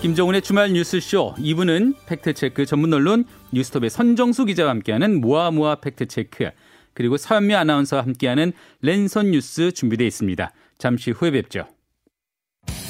김정은의 주말 뉴스쇼 2부는 팩트체크 전문 언론 뉴스톱의 선정수 기자와 함께하는 모아모아 팩트체크 그리고 서현미 아나운서와 함께하는 랜선 뉴스 준비되어 있습니다. 잠시 후에 뵙죠.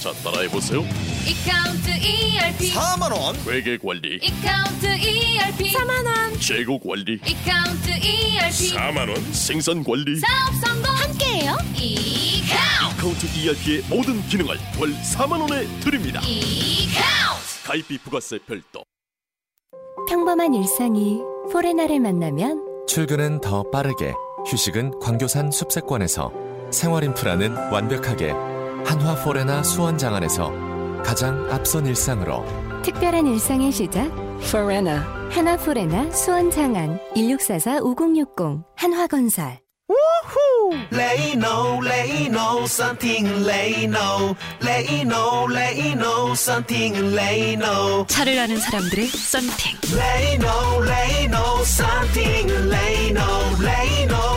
자 따라해보세요. 이카운트 ERP 4만원. 회계 관리. 이카운트 ERP 4만원. 재고 관리. 이카운트 ERP 4만원. 생산 관리. 사업 성공. 함께해요. 이카운트 카운트 ERP의 모든 기능을 월 4만원에 드립니다. 이카운트 가입비 부가세 별도. 평범한 일상이 포레나를 만나면 출근은 더 빠르게, 휴식은 광교산 숲세권에서, 생활 인프라는 완벽하게 한화 포레나 수원장안에서 가장 앞선 일상으로 특별한 일상의 시작 포레나 한화 포레나 수원장안 1644-5060 한화건설 Lay no, lay no, something lay no, lay no, lay no, something lay no, 차를 아는 사람들의 썬팅 lay no, lay no, something lay no, lay no, lay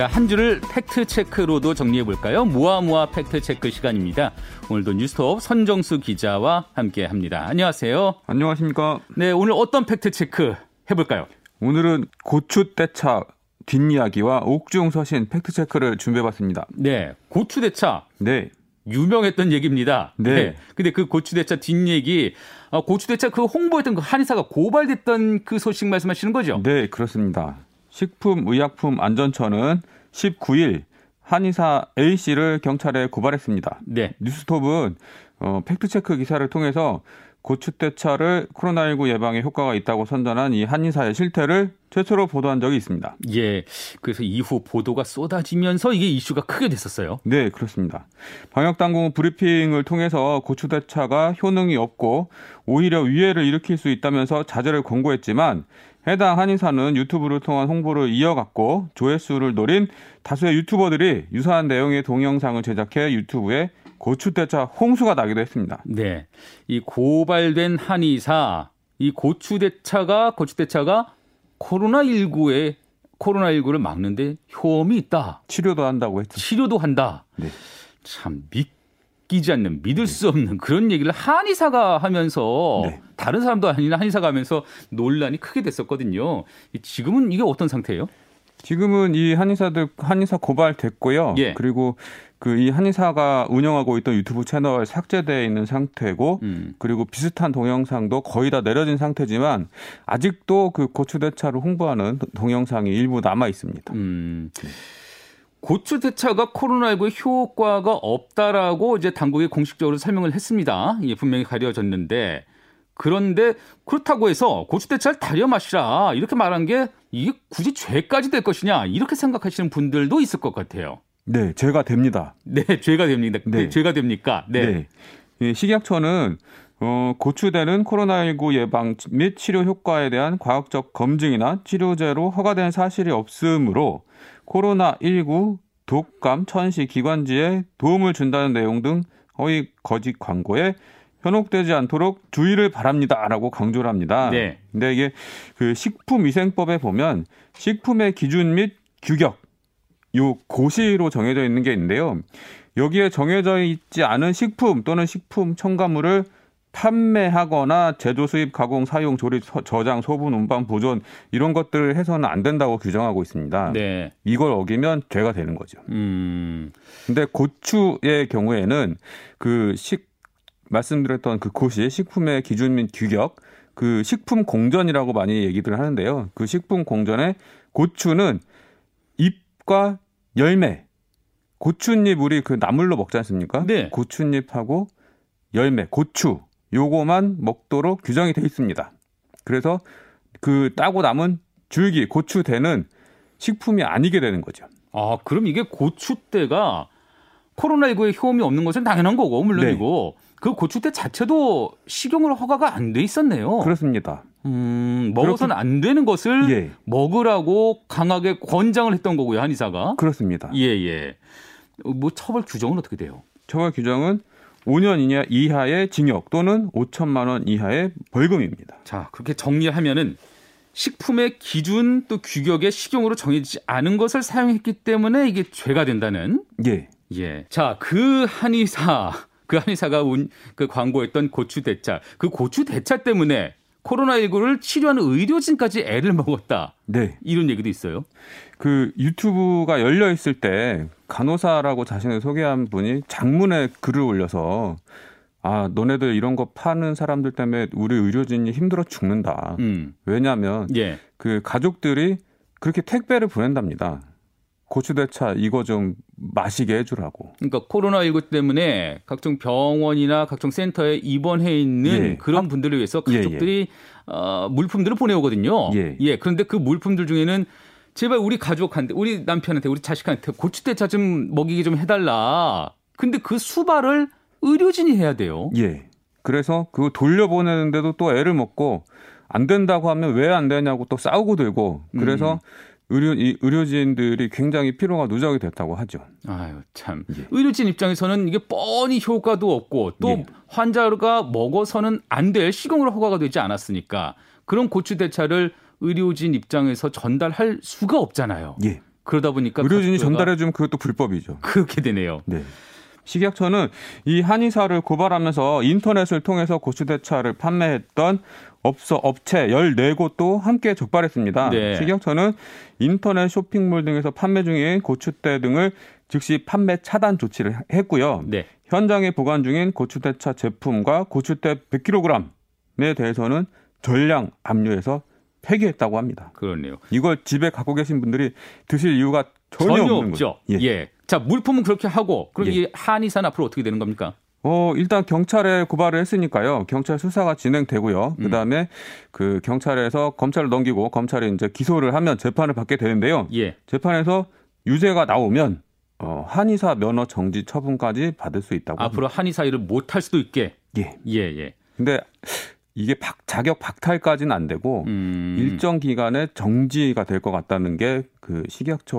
자, 한 주를 팩트체크로도 정리해 볼까요? 모아모아 팩트체크 시간입니다. 오늘도 뉴스톱 선정수 기자와 함께 합니다. 안녕하세요. 안녕하십니까. 네, 오늘 어떤 팩트체크 해볼까요? 오늘은 고추 떼차 뒷이야기와 옥중 서신 팩트체크를 준비해봤습니다. 네, 고추대차. 네. 유명했던 얘기입니다. 네. 근데 그 고추대차 뒷얘기, 아, 고추대차 그 홍보했던 그 한의사가 고발됐던 그 소식 말씀하시는 거죠? 네, 그렇습니다. 식품의약품안전처는 19일 한의사 A씨를 경찰에 고발했습니다. 네. 뉴스톱은 어, 팩트체크 기사를 통해서 고추대차를 코로나19 예방에 효과가 있다고 선전한 이 한의사의 실태를 최초로 보도한 적이 있습니다. 예. 그래서 이후 보도가 쏟아지면서 이게 이슈가 크게 됐었어요. 네, 그렇습니다. 방역당국 브리핑을 통해서 고추대차가 효능이 없고 오히려 위해를 일으킬 수 있다면서 자제를 권고했지만 해당 한의사는 유튜브를 통한 홍보를 이어갔고 조회수를 노린 다수의 유튜버들이 유사한 내용의 동영상을 제작해 유튜브에 고추대차 홍수가 나기도 했습니다. 네. 이 고발된 한의사, 이 고추대차가, 고추대차가 코로나 19에, 코로나 19를 막는데 효험이 있다. 치료도 한다고 했죠. 치료도 한다. 네. 참 믿기지 않는, 믿을 수 없는 그런 얘기를 한의사가 하면서 네. 다른 사람도 아닌 한의사가 하면서 논란이 크게 됐었거든요. 지금은 이게 어떤 상태예요? 지금은 이 한의사들 한의사 고발됐고요. 예. 그리고 그 이 한의사가 운영하고 있던 유튜브 채널 삭제돼 있는 상태고 음. 그리고 비슷한 동영상도 거의 다 내려진 상태지만 아직도 그 고추대차를 홍보하는 동영상이 일부 남아 있습니다. 음. 고추 대차가 코로나19에 효과가 없다라고 이제 당국이 공식적으로 설명을 했습니다. 이게 분명히 가려졌는데 그런데 그렇다고 해서 고추 대차를 달여 마시라 이렇게 말한 게 이게 굳이 죄까지 될 것이냐 이렇게 생각하시는 분들도 있을 것 같아요. 네, 죄가 됩니다. 네, 죄가 됩니다. 네, 네. 죄가 됩니까? 네. 네. 이 식약처는 어, 고추대는 코로나19 예방 및 치료 효과에 대한 과학적 검증이나 치료제로 허가된 사실이 없으므로 코로나19 독감 천시 기관지에 도움을 준다는 내용 등 허위 거짓 광고에 현혹되지 않도록 주의를 바랍니다라고 강조를 합니다. 네. 근데 이게 그 식품위생법에 보면 식품의 기준 및 규격 요 고시로 정해져 있는 게 있는데요. 여기에 정해져 있지 않은 식품 또는 식품 첨가물을 판매하거나 제조, 수입, 가공, 사용, 조립, 서- 저장, 소분, 운반, 보존 이런 것들을 해서는 안 된다고 규정하고 있습니다. 네. 이걸 어기면 죄가 되는 거죠. 음. 근데 고추의 경우에는 그 식 말씀드렸던 그 고시 식품의 기준 및 규격 그 식품 공전이라고 많이 얘기들 하는데요. 그 식품 공전에 고추는 잎과 열매 고추잎 우리 그 나물로 먹지 않습니까? 네. 고추잎하고 열매 고추 요거만 먹도록 규정이 돼 있습니다. 그래서 그 따고 남은 줄기 고추대는 식품이 아니게 되는 거죠. 아, 그럼 이게 고추대가 코로나19에 효험이 없는 것은 당연한 거고, 물론이고, 그 고추대 자체도 식용으로 허가가 안 돼 있었네요. 그렇습니다. 음, 먹어서는 안 되는 것을 예. 먹으라고 강하게 권장을 했던 거고요, 한의사가. 그렇습니다. 예, 예. 뭐 처벌 규정은 어떻게 돼요? 처벌 규정은 5년 이하- 이하의 징역 또는 5천만 원 이하의 벌금입니다. 자, 그렇게 정리하면은 식품의 기준 또 규격의 식용으로 정해지지 않은 것을 사용했기 때문에 이게 죄가 된다는 예. 예. 자, 그 한의사, 그 한의사가 운, 그 광고했던 고추 대차, 그 고추 대차 때문에 코로나19를 치료하는 의료진까지 애를 먹었다. 네. 이런 얘기도 있어요. 그 유튜브가 열려 있을 때 간호사라고 자신을 소개한 분이 장문에 글을 올려서 아, 너네들 이런 거 파는 사람들 때문에 우리 의료진이 힘들어 죽는다. 음. 왜냐하면 예. 그 가족들이 그렇게 택배를 보낸답니다. 고추대차 이거 좀 마시게 해주라고. 그러니까 코로나19 때문에 각종 병원이나 각종 센터에 입원해 있는 예. 그런 분들을 위해서 예, 가족들이 어, 물품들을 보내오거든요. 예. 그런데 그 물품들 중에는 제발 우리 가족한테, 우리 남편한테, 우리 자식한테 고추대차 좀 먹이게 좀 해달라. 근데 그 수발을 의료진이 해야 돼요. 예. 그래서 그거 돌려보내는데도 또 애를 먹고 안 된다고 하면 왜 안 되냐고 또 싸우고 들고 그래서 음. 의료 이 의료진들이 굉장히 피로가 누적이 됐다고 하죠. 아유 참 예. 의료진 입장에서는 이게 뻔히 효과도 없고 또 예. 환자가 먹어서는 안될 식용으로 허가가 되지 않았으니까 그런 고추 대차를 의료진 입장에서 전달할 수가 없잖아요. 예. 그러다 보니까 의료진이 전달해주면 그것도 불법이죠. 그렇게 되네요. 네. 식약처는 이 한의사를 고발하면서 인터넷을 통해서 고추대차를 판매했던 업소 업체 14곳도 함께 적발했습니다. 네. 식약처는 인터넷 쇼핑몰 등에서 판매 중인 고추대 등을 즉시 판매 차단 조치를 했고요. 네. 현장에 보관 중인 고추대차 제품과 고추대 100kg에 대해서는 전량 압류해서 폐기했다고 합니다. 그렇네요. 이걸 집에 갖고 계신 분들이 드실 이유가 전혀, 전혀, 없는 없죠. 거죠. 예. 자 물품은 그렇게 하고 그럼 예. 이 한의사는 앞으로 어떻게 되는 겁니까? 어, 일단 경찰에 고발을 했으니까요. 경찰 수사가 진행되고요. 음. 그다음에 그 경찰에서 검찰을 넘기고 검찰이 이제 기소를 하면 재판을 받게 되는데요. 예. 재판에서 유죄가 나오면 어, 한의사 면허 정지 처분까지 받을 수 있다고. 앞으로 한의사 일을 못 할 수도 있게. 예. 예 예. 근데 이게 박, 자격 박탈까지는 안 되고 음. 일정 기간에 정지가 될 것 같다는 게 그 식약처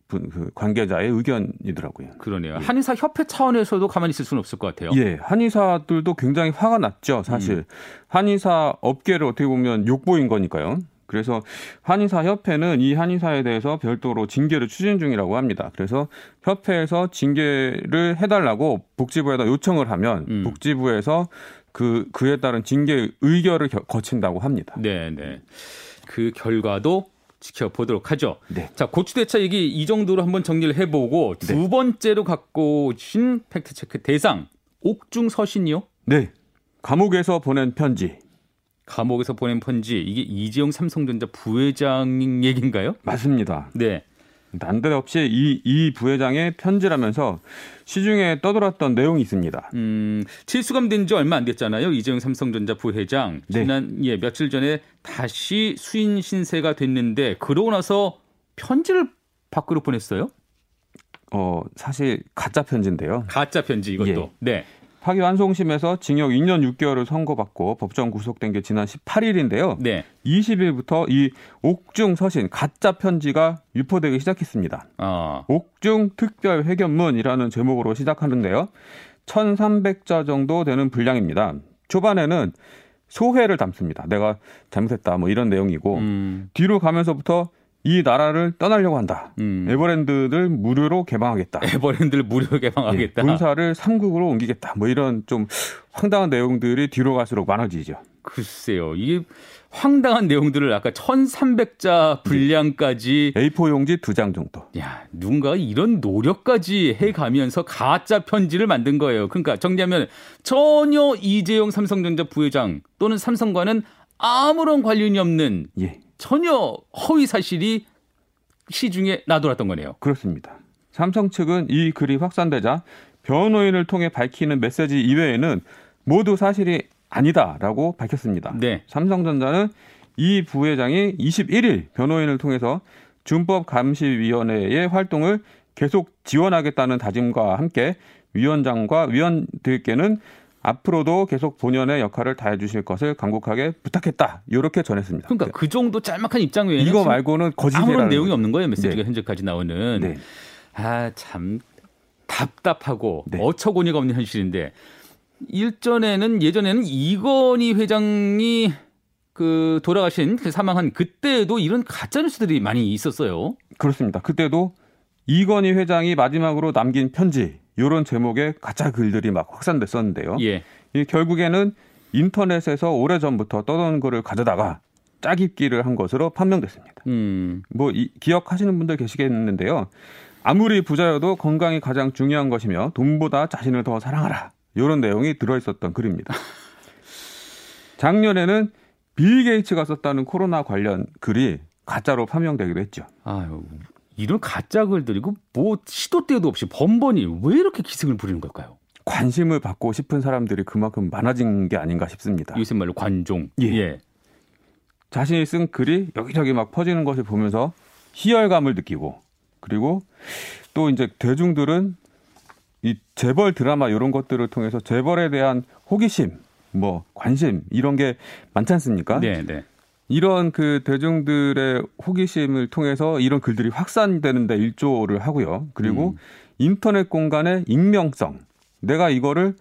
분, 그 관계자의 의견이더라고요. 그러네요. 한의사 협회 차원에서도 가만히 있을 수는 없을 것 같아요. 예, 한의사들도 굉장히 화가 났죠, 사실. 음. 한의사 업계를 어떻게 보면 욕보인 거니까요. 그래서 한의사 협회는 이 한의사에 대해서 별도로 징계를 추진 중이라고 합니다. 그래서 협회에서 징계를 해달라고 복지부에다 요청을 하면 음. 복지부에서 그 그에 따른 징계 의결을 겨- 거친다고 합니다. 네, 네. 그 결과도 지켜보도록 하죠. 네. 자, 고추대차 얘기 이 정도로 한번 정리를 해보고 두 번째로 갖고 오신 팩트체크 대상 옥중 서신이요? 네, 감옥에서 보낸 편지 감옥에서 보낸 편지 이게 이재용 삼성전자 부회장 얘기인가요? 맞습니다. 네. 난데없이 이, 이 부회장의 편지라면서 시중에 떠돌았던 내용이 있습니다. 음, 실수감된 지 얼마 안 됐잖아요. 이재용 삼성전자 부회장. 네. 지난 예, 며칠 전에 다시 수인 신세가 됐는데 그러고 나서 편지를 밖으로 보냈어요? 어, 사실 가짜 편지인데요. 가짜 편지 이것도. 네. 파기환송심에서 징역 2년 6개월을 선고받고 법정 구속된 게 지난 18일인데요. 네. 20일부터 이 옥중 서신 가짜 편지가 유포되기 시작했습니다. 아, 옥중 특별 회견문이라는 제목으로 시작하는데요. 1,300자 정도 되는 분량입니다. 초반에는 소회를 담습니다. 내가 잘못했다 뭐 이런 내용이고 음, 뒤로 가면서부터 이 나라를 떠나려고 한다. 음. 에버랜드를 무료로 개방하겠다. 에버랜드를 무료 개방하겠다. 예, 본사를 삼국으로 옮기겠다. 뭐 이런 좀 황당한 내용들이 뒤로 갈수록 많아지죠. 글쎄요. 이게 황당한 내용들을 아까 1300자 분량까지 A4 용지 두 장 정도. 야, 누군가 이런 노력까지 해 가면서 가짜 편지를 만든 거예요. 그러니까 정리하면 전혀 이재용 삼성전자 부회장 또는 삼성과는 아무런 관련이 없는 예, 전혀 허위 사실이 시중에 나돌았던 거네요. 그렇습니다. 삼성 측은 이 글이 확산되자 변호인을 통해 밝히는 메시지 이외에는 모두 사실이 아니다라고 밝혔습니다. 네. 삼성전자는 이 부회장이 21일 변호인을 통해서 준법감시위원회의 활동을 계속 지원하겠다는 다짐과 함께 위원장과 위원들께는 앞으로도 계속 본연의 역할을 다해 주실 것을 간곡하게 부탁했다. 이렇게 전했습니다. 그러니까 그 정도 짤막한 입장 외에는 이거 말고는 아무런 내용이 거죠. 없는 거예요. 메시지가 네. 현재까지 나오는. 네. 아, 참 답답하고 네. 어처구니가 없는 현실인데 일전에는 예전에는 이건희 회장이 그 돌아가신 그 사망한 그때에도 이런 가짜 뉴스들이 많이 있었어요. 그렇습니다. 그때도 이건희 회장이 마지막으로 남긴 편지 이런 제목의 가짜 글들이 막 확산됐었는데요. 예. 이 결국에는 인터넷에서 오래 전부터 떠도는 글을 가져다가 짜깁기를 한 것으로 판명됐습니다. 음. 뭐 이- 기억하시는 분들 계시겠는데요. 아무리 부자여도 건강이 가장 중요한 것이며 돈보다 자신을 더 사랑하라. 이런 내용이 들어있었던 글입니다. 작년에는 빌 게이츠가 썼다는 코로나 관련 글이 가짜로 판명되기도 했죠. 아유. 이런 가짜 글들이고 뭐 시도 때도 없이 번번이 왜 이렇게 기승을 부리는 걸까요? 관심을 받고 싶은 사람들이 그만큼 많아진 게 아닌가 싶습니다. 요새 말로 관종. 예. 자신이 쓴 글이 여기저기 막 퍼지는 것을 보면서 희열감을 느끼고 그리고 또 이제 대중들은 이 재벌 드라마 이런 것들을 통해서 재벌에 대한 호기심, 뭐 관심 이런 게 많지 않습니까? 네, 네. 이런 그 대중들의 호기심을 통해서 이런 글들이 확산되는데 일조를 하고요. 그리고 음. 인터넷 공간의 익명성. 내가 이거를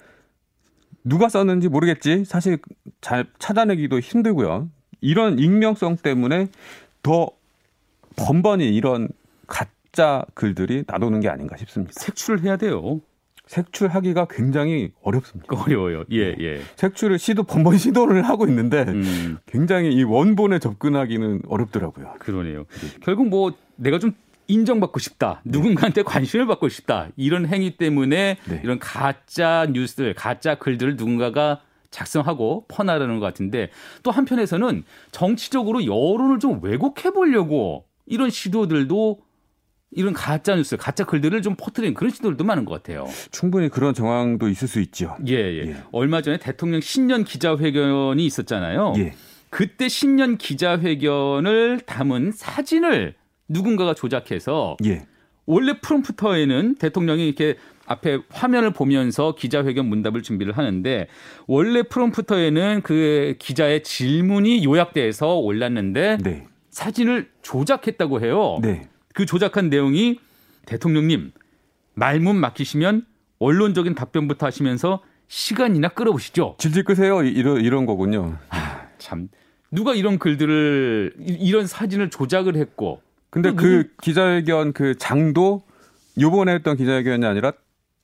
누가 썼는지 모르겠지. 사실 잘 찾아내기도 힘들고요. 이런 익명성 때문에 더 번번이 이런 가짜 글들이 나도는 게 아닌가 싶습니다. 색출을 해야 돼요. 색출하기가 굉장히 어렵습니다. 어려워요. 예, 예. 색출을 시도 번번 시도를 하고 있는데 음. 굉장히 이 원본에 접근하기는 어렵더라고요. 그러네요. 결국 뭐 내가 좀 인정받고 싶다. 누군가한테 관심을 받고 싶다. 이런 행위 때문에 네. 이런 가짜 뉴스들, 가짜 글들을 누군가가 작성하고 퍼나르는 것 같은데 또 한편에서는 정치적으로 여론을 좀 왜곡해 보려고 이런 시도들도 이런 가짜 뉴스, 가짜 글들을 좀 퍼뜨리는 그런 시도들도 많은 것 같아요. 충분히 그런 정황도 있을 수 있죠. 예, 예. 예. 얼마 전에 대통령 신년 기자회견이 있었잖아요. 예. 그때 신년 기자회견을 담은 사진을 누군가가 조작해서 예. 원래 프롬프터에는 대통령이 이렇게 앞에 화면을 보면서 기자회견 문답을 준비를 하는데 원래 프롬프터에는 그 기자의 질문이 요약돼서 올랐는데 네. 사진을 조작했다고 해요. 네. 그 조작한 내용이 대통령님 말문 막히시면 언론적인 답변부터 하시면서 시간이나 끌어보시죠. 질질 끄세요. 이- 이런 이런 거군요. 참 누가 이런 글들을 이- 이런 사진을 조작을 했고 근데 또그 기자회견 그 장도 요번에 했던 기자회견이 아니라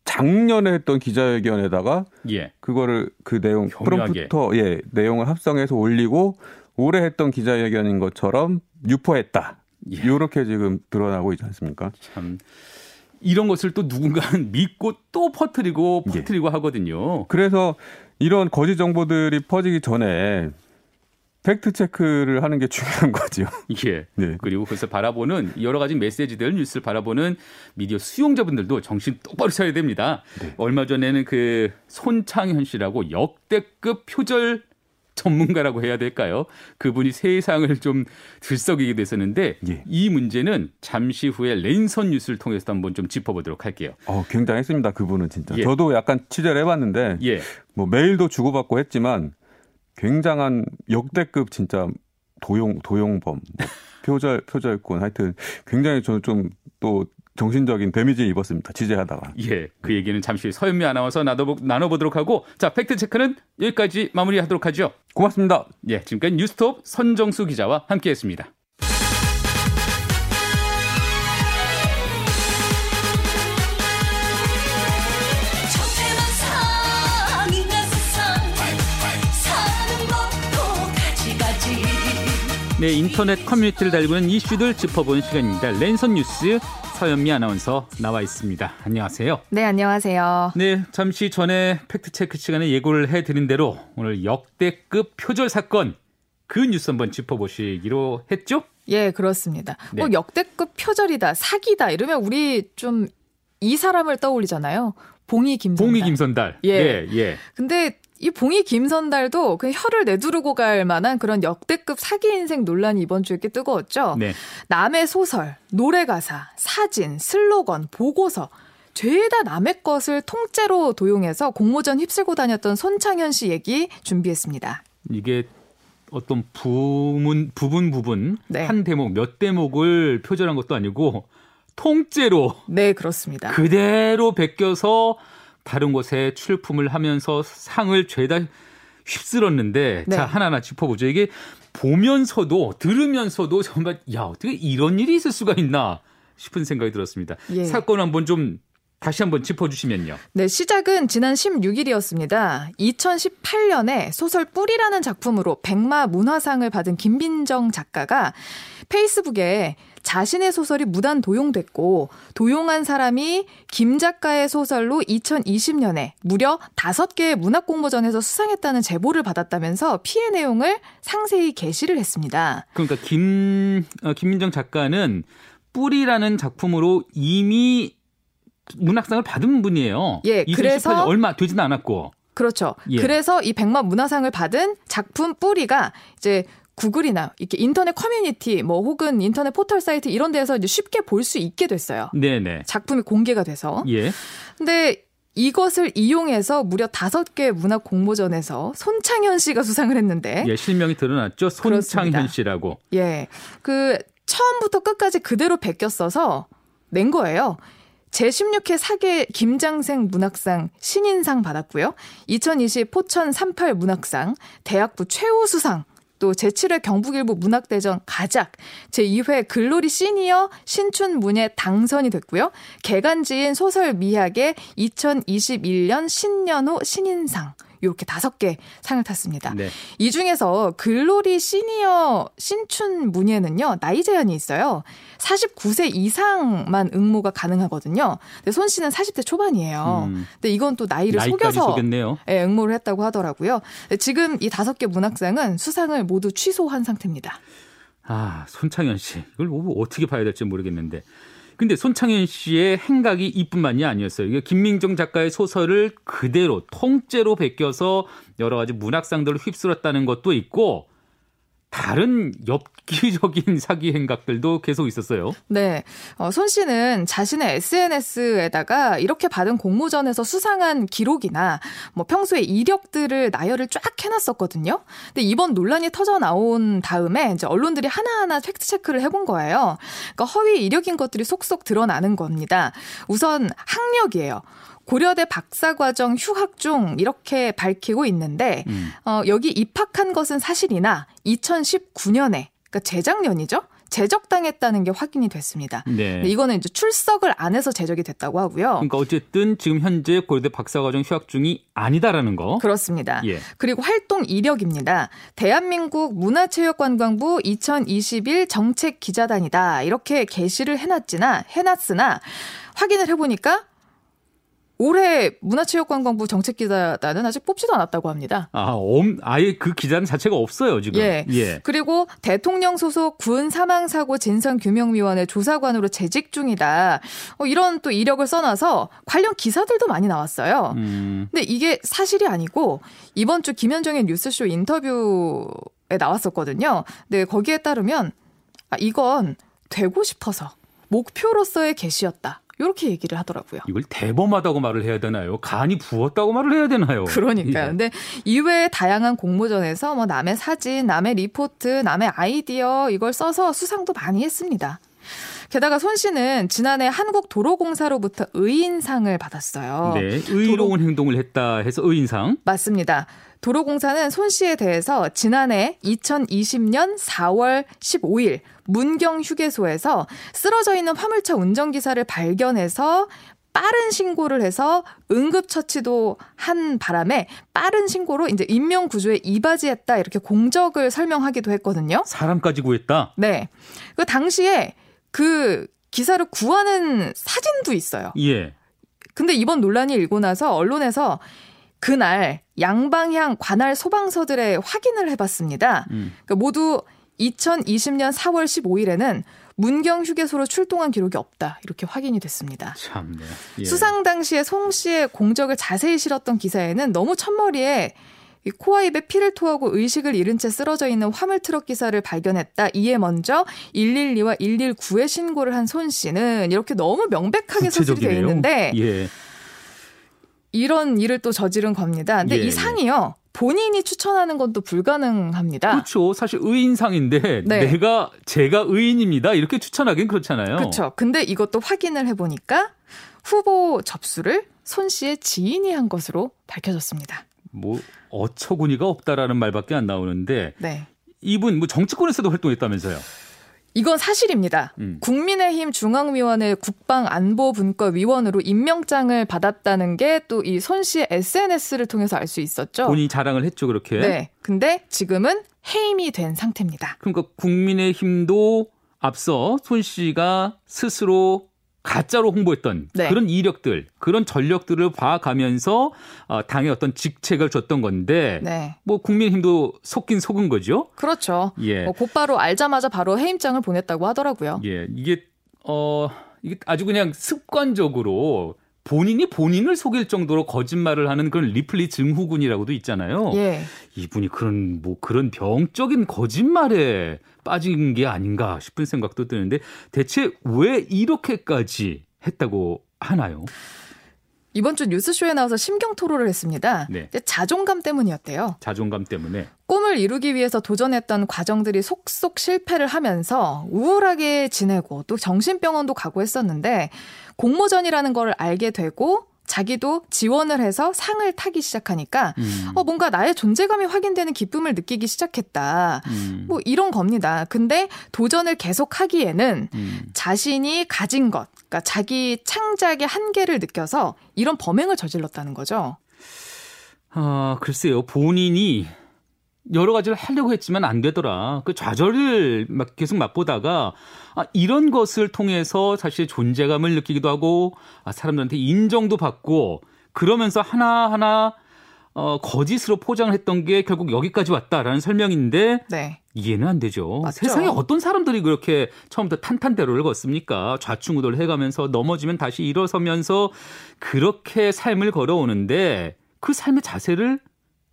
작년에 했던 기자회견에다가 예 그거를 그 내용 교묘하게. 프롬프터 예 내용을 합성해서 올리고 올해 했던 기자회견인 것처럼 유포했다. 예. 이렇게 지금 드러나고 있지 않습니까? 참 이런 것을 또 누군가는 믿고 또 퍼뜨리고 예. 퍼뜨리고 하거든요. 그래서 이런 거짓 정보들이 퍼지기 전에 팩트 체크를 하는 게 중요한 거죠. 예. 네. 그리고 그것을 바라보는 여러 가지 메시지들 뉴스를 바라보는 미디어 수용자분들도 정신 똑바로 차려야 됩니다. 네. 얼마 전에는 그 손창현 씨라고 역대급 표절 전문가라고 해야 될까요? 그분이 세상을 좀 들썩이게 됐었는데 예. 이 문제는 잠시 후에 랜선 뉴스를 통해서 한번 좀 짚어보도록 할게요. 어, 굉장했습니다. 그분은 진짜. 예. 저도 약간 취재를 해봤는데 예. 뭐 메일도 주고받고 했지만 굉장한 역대급 진짜 도용 도용범 뭐 표절 표절꾼 하여튼 굉장히 저는 좀 또 정신적인 데미지 입었습니다. 취재하다가. 예, 그 얘기는 잠시 후에 서현미 아나운서 나눠보, 나눠보 도록 하고 자 팩트 체크는 여기까지 마무리하도록 하죠. 고맙습니다. 예, 지금까지 뉴스톱 선정수 기자와 함께 했습니다. 것도 가지가지 네, 인터넷 커뮤니티를 달구는 이슈들 짚어보는 시간입니다. 랜선 뉴스 서현미 아나운서 나와 있습니다. 안녕하세요. 네, 안녕하세요. 네, 잠시 전에 팩트 체크 시간에 예고를 해드린 대로 오늘 역대급 표절 사건 그 뉴스 한번 짚어보시기로 했죠? 예, 그렇습니다. 네. 뭐 역대급 표절이다, 사기다 이러면 우리 좀 이 사람을 떠올리잖아요. 봉이 김선달. 봉이 김선달. 예. 예, 예. 근데 이 봉이 김선달도 그 혀를 내두르고 갈 만한 그런 역대급 사기 인생 논란이 이번 주에 꽤 뜨거웠죠. 네. 남의 소설, 노래 가사, 사진, 슬로건, 보고서 죄다 남의 것을 통째로 도용해서 공모전 휩쓸고 다녔던 손창현 씨 얘기 준비했습니다. 이게 어떤 부문 부분 부분 네. 한 대목 몇 대목을 표절한 것도 아니고 통째로 네, 그렇습니다. 그대로 베껴서 다른 곳에 출품을 하면서 상을 죄다 휩쓸었는데 네. 자 하나하나 짚어보죠. 이게 보면서도 들으면서도 정말 야 어떻게 이런 일이 있을 수가 있나 싶은 생각이 들었습니다. 예. 사건 한번 좀 다시 한번 짚어주시면요. 네, 시작은 지난 16일이었습니다. 2018년에 소설 뿌리라는 작품으로 백마 문화상을 받은 김빈정 작가가 페이스북에 자신의 소설이 무단 도용됐고 도용한 사람이 김 작가의 소설로 2020년에 무려 5개의 문학 공모전에서 수상했다는 제보를 받았다면서 피해 내용을 상세히 게시를 했습니다. 그러니까 김 어, 김민정 작가는 뿌리라는 작품으로 이미 문학상을 받은 분이에요. 예, 2018년 그래서- 얼마 되지는 않았고. 그렇죠. 예. 그래서 이 백마 문화상을 받은 작품 뿌리가 이제 구글이나 이렇게 인터넷 커뮤니티 뭐 혹은 인터넷 포털 사이트 이런 데서 이제 쉽게 볼 수 있게 됐어요. 네네. 작품이 공개가 돼서. 예. 근데 이것을 이용해서 무려 다섯 개 문학 공모전에서 손창현 씨가 수상을 했는데 예, 실명이 드러났죠. 손창현 그렇습니다. 씨라고. 예. 그 처음부터 끝까지 그대로 베꼈어서 낸 거예요. 제16회 사계 김장생 문학상 신인상 받았고요. 2020 포천 38 문학상, 대학부 최우수상, 또 제7회 경북일보 문학대전 가작, 제2회 글로리 시니어 신춘 문예 당선이 됐고요. 개간지인 소설 미학의 2021년 신년호 신인상, 이렇게 다섯 개 상을 탔습니다. 네. 이 중에서 글로리 시니어 신춘 문예는요, 나이 제한이 있어요. 49세 이상만 응모가 가능하거든요. 근데 손 씨는 40대 초반이에요. 음. 근데 이건 또 나이를 속여서. 예, 응모를 했다고 하더라고요. 지금 이 다섯 개 문학상은 수상을 모두 취소한 상태입니다. 아, 손창현 씨. 이걸 뭐 어떻게 봐야 될지 모르겠는데. 근데 손창현 씨의 행각이 이뿐만이 아니었어요. 이게 김민정 작가의 소설을 그대로 통째로 베껴서 여러 가지 문학상들을 휩쓸었다는 것도 있고 다른 엽기적인 사기 행각들도 계속 있었어요. 네. 어, 손 씨는 자신의 SNS에다가 이렇게 받은 공모전에서 수상한 기록이나 뭐 평소에 이력들을 나열을 쫙 해놨었거든요. 근데 이번 논란이 터져 나온 다음에 이제 언론들이 하나하나 팩트체크를 해본 거예요. 그러니까 허위 이력인 것들이 속속 드러나는 겁니다. 우선 학력이에요. 고려대 박사과정 휴학 중 이렇게 밝히고 있는데 음. 어, 여기 입학한 것은 사실이나 2019년에 그러니까 재작년이죠. 제적당했다는 게 확인이 됐습니다. 네. 이거는 이제 출석을 안 해서 제적이 됐다고 하고요. 그러니까 어쨌든 지금 현재 고려대 박사과정 휴학 중이 아니다라는 거. 그렇습니다. 예. 그리고 활동 이력입니다. 대한민국 문화체육관광부 2021 정책 기자단이다. 이렇게 게시를 해놨지나 해놨으나 확인을 해보니까 올해 문화체육관광부 정책 기자단은 아직 뽑지도 않았다고 합니다. 아, 엄, 아예 그 기자는 자체가 없어요, 지금. 예. 그리고 대통령 소속 군 사망사고 진상규명위원회 조사관으로 재직 중이다. 어, 이런 또 이력을 써놔서 관련 기사들도 많이 나왔어요. 음, 근데 이게 사실이 아니고 이번 주 김현정의 뉴스쇼 인터뷰에 나왔었거든요. 근데 거기에 따르면 아, 이건 되고 싶어서 목표로서의 게시였다. 이렇게 얘기를 하더라고요. 이걸 대범하다고 말을 해야 되나요? 간이 부었다고 말을 해야 되나요? 그러니까요. 예. 근데 이외에 다양한 공모전에서 뭐 남의 사진, 남의 리포트, 남의 아이디어 이걸 써서 수상도 많이 했습니다. 게다가 손 씨는 지난해 한국도로공사로부터 의인상을 받았어요. 네, 의로운 행동을 했다 해서 의인상. 맞습니다. 도로공사는 손 씨에 대해서 지난해 2020년 4월 15일 문경 휴게소에서 쓰러져 있는 화물차 운전기사를 발견해서 빠른 신고를 해서 응급처치도 한 바람에 빠른 신고로 이제 인명 구조에 이바지했다 이렇게 공적을 설명하기도 했거든요. 사람까지 구했다. 네. 그 당시에 그 기사를 구하는 사진도 있어요. 예. 근데 이번 논란이 일고 나서 언론에서 그날 양방향 관할 소방서들의 확인을 해봤습니다. 음. 그러니까 모두 2020년 4월 15일에는 문경 휴게소로 출동한 기록이 없다 이렇게 확인이 됐습니다. 참네. 예. 수상 당시에 송 씨의 공적을 자세히 실었던 기사에는 너무 첫머리에 이 코와 입에 피를 토하고 의식을 잃은 채 쓰러져 있는 화물 트럭 기사를 발견했다. 이에 먼저 112와 119에 신고를 한 손 씨는 이렇게 너무 명백하게 소실이 되어. 있는데 예. 이런 일을 또 저지른 겁니다. 근데 예, 예. 이 상이요. 본인이 추천하는 건 또 불가능합니다. 그렇죠. 사실 의인상인데 네. 내가 제가 의인입니다. 이렇게 추천하긴 그렇잖아요. 그렇죠. 근데 이것도 확인을 해보니까 후보 접수를 손 씨의 지인이 한 것으로 밝혀졌습니다. 뭐 어처구니가 없다라는 말밖에 안 나오는데 네. 이분 뭐 정치권에서도 활동했다면서요. 이건 사실입니다. 음. 국민의힘 중앙위원회 국방안보분과위원으로 임명장을 받았다는 게 또 이 손 씨의 SNS를 통해서 알 수 있었죠. 본인이 자랑을 했죠, 그렇게. 네. 근데 지금은 해임이 된 상태입니다. 그러니까 국민의힘도 앞서 손 씨가 스스로 가짜로 홍보했던 네. 그런 이력들, 그런 전력들을 봐가면서 어, 당의 어떤 직책을 줬던 건데 네. 뭐 국민의힘도 속긴 속은 거죠. 그렇죠. 예. 뭐 곧바로 알자마자 바로 해임장을 보냈다고 하더라고요. 예, 이게 어 이게 아주 그냥 습관적으로 본인이 본인을 속일 정도로 거짓말을 하는 그런 리플리 증후군이라고도 있잖아요. 예. 이분이 그런 뭐 그런 병적인 거짓말에 빠진 게 아닌가 싶은 생각도 드는데 대체 왜 이렇게까지 했다고 하나요? 이번 주 뉴스쇼에 나와서 심경 토로를 했습니다. 네. 자존감 때문이었대요. 자존감 때문에. 꿈을 이루기 위해서 도전했던 과정들이 속속 실패를 하면서 우울하게 지내고 또 정신병원도 가고 했었는데 공모전이라는 걸 알게 되고 자기도 지원을 해서 상을 타기 시작하니까 음. 어 뭔가 나의 존재감이 확인되는 기쁨을 느끼기 시작했다. 음. 뭐 이런 겁니다. 근데 도전을 계속 하기에는 음. 자신이 가진 것, 그러니까 자기 창작의 한계를 느껴서 이런 범행을 저질렀다는 거죠. 아, 글쎄요. 본인이 여러 가지를 하려고 했지만 안 되더라. 그 좌절을 막 계속 맛보다가 아, 이런 것을 통해서 사실 존재감을 느끼기도 하고 아, 사람들한테 인정도 받고 그러면서 하나하나 어, 거짓으로 포장을 했던 게 결국 여기까지 왔다라는 설명인데 네. 이해는 안 되죠. 맞죠. 세상에 어떤 사람들이 그렇게 처음부터 탄탄대로를 걷습니까? 좌충우돌 해가면서 넘어지면 다시 일어서면서 그렇게 삶을 걸어오는데 그 삶의 자세를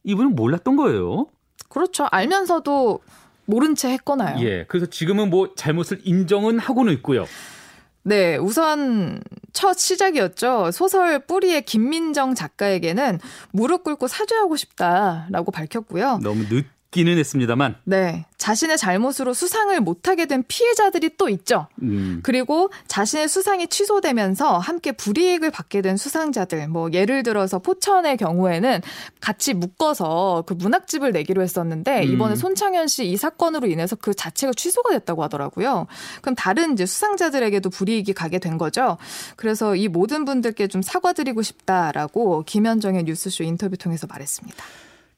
이분은 몰랐던 거예요. 그렇죠. 알면서도 모른 채 했거나요. 예. 그래서 지금은 뭐 잘못을 인정은 하고는 있고요. 네, 우선 첫 시작이었죠. 소설 뿌리의 김민정 작가에게는 무릎 꿇고 사죄하고 싶다라고 밝혔고요. 너무 늦기는 했습니다만. 네, 자신의 잘못으로 수상을 못하게 된 피해자들이 또 있죠. 음. 그리고 자신의 수상이 취소되면서 함께 불이익을 받게 된 수상자들, 뭐 예를 들어서 포천의 경우에는 같이 묶어서 그 문학집을 내기로 했었는데 이번에 음. 손창현 씨 이 사건으로 인해서 그 자체가 취소가 됐다고 하더라고요. 그럼 다른 이제 수상자들에게도 불이익이 가게 된 거죠. 그래서 이 모든 분들께 좀 사과드리고 싶다라고 김현정의 뉴스쇼 인터뷰 통해서 말했습니다.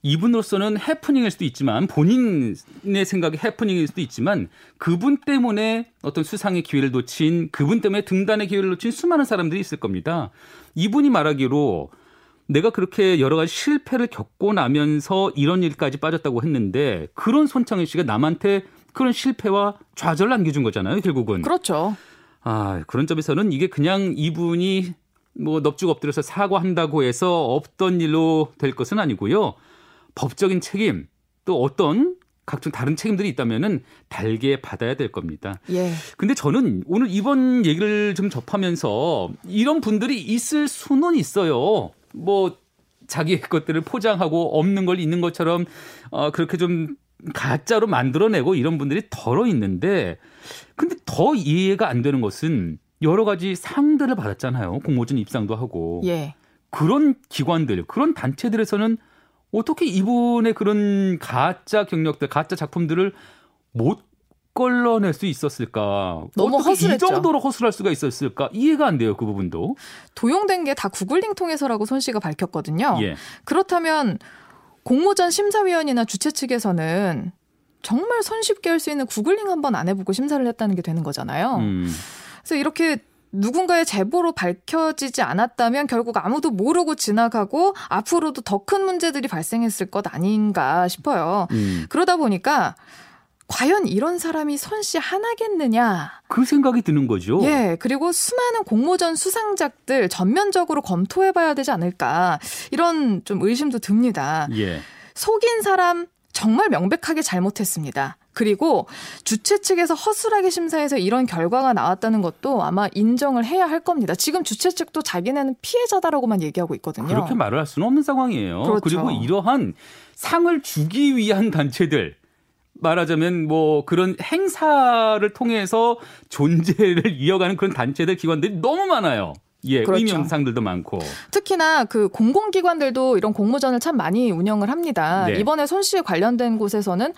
이분으로서는 해프닝일 수도 있지만 본인의 생각이 해프닝일 수도 있지만 그분 때문에 어떤 수상의 기회를 놓친 그분 때문에 등단의 기회를 놓친 수많은 사람들이 있을 겁니다. 이분이 말하기로 내가 그렇게 여러 가지 실패를 겪고 나면서 이런 일까지 빠졌다고 했는데 그런 손창현 씨가 남한테 그런 실패와 좌절 남겨준 거잖아요, 결국은. 그렇죠. 아, 그런 점에서는 이게 그냥 이분이 뭐 넙죽 엎드려서 사과한다고 해서 없던 일로 될 것은 아니고요. 법적인 책임 또 어떤 각종 다른 책임들이 있다면은 달게 받아야 될 겁니다. 예. 근데 저는 오늘 이번 얘기를 좀 접하면서 이런 분들이 있을 수는 있어요. 뭐 자기 것들을 포장하고 없는 걸 있는 것처럼 어 그렇게 좀 가짜로 만들어내고 이런 분들이 덜어 있는데 근데 더 이해가 안 되는 것은 여러 가지 상들을 받았잖아요. 공모전 입상도 하고 예. 그런 기관들, 그런 단체들에서는 어떻게 이분의 그런 가짜 경력들, 가짜 작품들을 못 걸러낼 수 있었을까? 너무 어떻게 이 허술했죠. 정도로 허술할 수가 있었을까? 이해가 안 돼요, 그 부분도. 도용된 게 다 구글링 통해서라고 손 씨가 밝혔거든요. 예. 그렇다면 공모전 심사위원이나 주최 측에서는 정말 손쉽게 할 수 있는 구글링 한번 안 해보고 심사를 했다는 게 되는 거잖아요. 음. 그래서 이렇게 누군가의 제보로 밝혀지지 않았다면 결국 아무도 모르고 지나가고 앞으로도 더 큰 문제들이 발생했을 것 아닌가 싶어요. 음. 그러다 보니까 과연 이런 사람이 손씨 하나겠느냐? 그 생각이 드는 거죠. 예, 그리고 수많은 공모전 수상작들 전면적으로 검토해봐야 되지 않을까 이런 좀 의심도 듭니다. 예. 속인 사람 정말 명백하게 잘못했습니다. 그리고 주최 측에서 허술하게 심사해서 이런 결과가 나왔다는 것도 아마 인정을 해야 할 겁니다. 지금 주최 측도 자기네는 피해자다라고만 얘기하고 있거든요. 그렇게 말을 할 수는 없는 상황이에요. 그렇죠. 그리고 이러한 상을 주기 위한 단체들 말하자면 뭐 그런 행사를 통해서 존재를 이어가는 그런 단체들 기관들이 너무 많아요. 예, 그렇죠. 의미 영상들도 많고. 특히나 그 공공기관들도 이런 공모전을 참 많이 운영을 합니다. 네. 이번에 손씨 관련된 곳에서는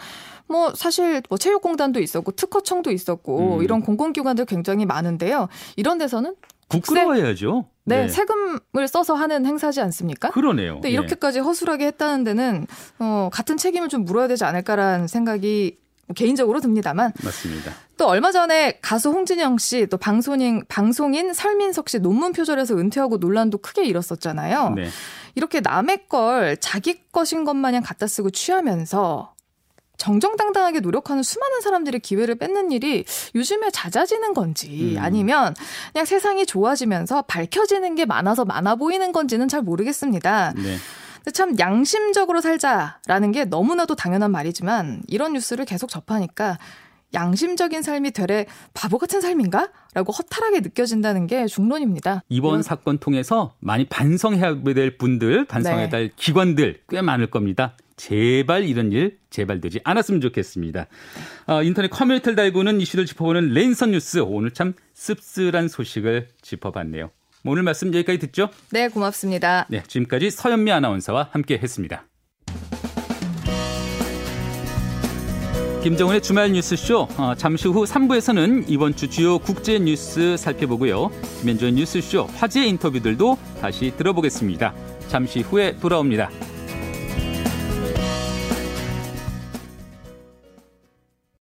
뭐 사실 뭐 체육공단도 있었고 특허청도 있었고 음. 이런 공공기관들 굉장히 많은데요. 이런 데서는 부끄러워야죠. 네, 세금을 써서 하는 행사지 않습니까? 그러네요. 근데 예. 이렇게까지 허술하게 했다는 데는 어, 같은 책임을 좀 물어야 되지 않을까라는 생각이 개인적으로 듭니다만 맞습니다. 또 얼마 전에 가수 홍진영 씨 또 방송인 방송인 설민석 씨 논문 표절에서 은퇴하고 논란도 크게 일었었잖아요. 네. 이렇게 남의 걸 자기 것인 것 마냥 갖다 쓰고 취하면서 정정당당하게 노력하는 수많은 사람들의 기회를 뺏는 일이 요즘에 잦아지는 건지 음. 아니면 그냥 세상이 좋아지면서 밝혀지는 게 많아서 많아 보이는 건지는 잘 모르겠습니다. 네. 참 양심적으로 살자라는 게 너무나도 당연한 말이지만 이런 뉴스를 계속 접하니까 양심적인 삶이 되레 바보 같은 삶인가? 라고 허탈하게 느껴진다는 게 중론입니다. 이번 이건- 사건 통해서 많이 반성해야 될 분들, 반성해야 네. 될 기관들 꽤 많을 겁니다. 제발 이런 일 제발되지 않았으면 좋겠습니다. 어, 인터넷 커뮤니티를 달구는 이슈를 짚어보는 랜선 뉴스 오늘 참 씁쓸한 소식을 짚어봤네요. 뭐 오늘 말씀 여기까지 듣죠? 네, 고맙습니다. 네, 지금까지 서현미 아나운서와 함께했습니다. 김정은의 주말 뉴스쇼 어, 잠시 후 3부에서는 이번 주 주요 국제 뉴스 살펴보고요. 김현주의 뉴스쇼 화제 인터뷰들도 다시 들어보겠습니다. 잠시 후에 돌아옵니다.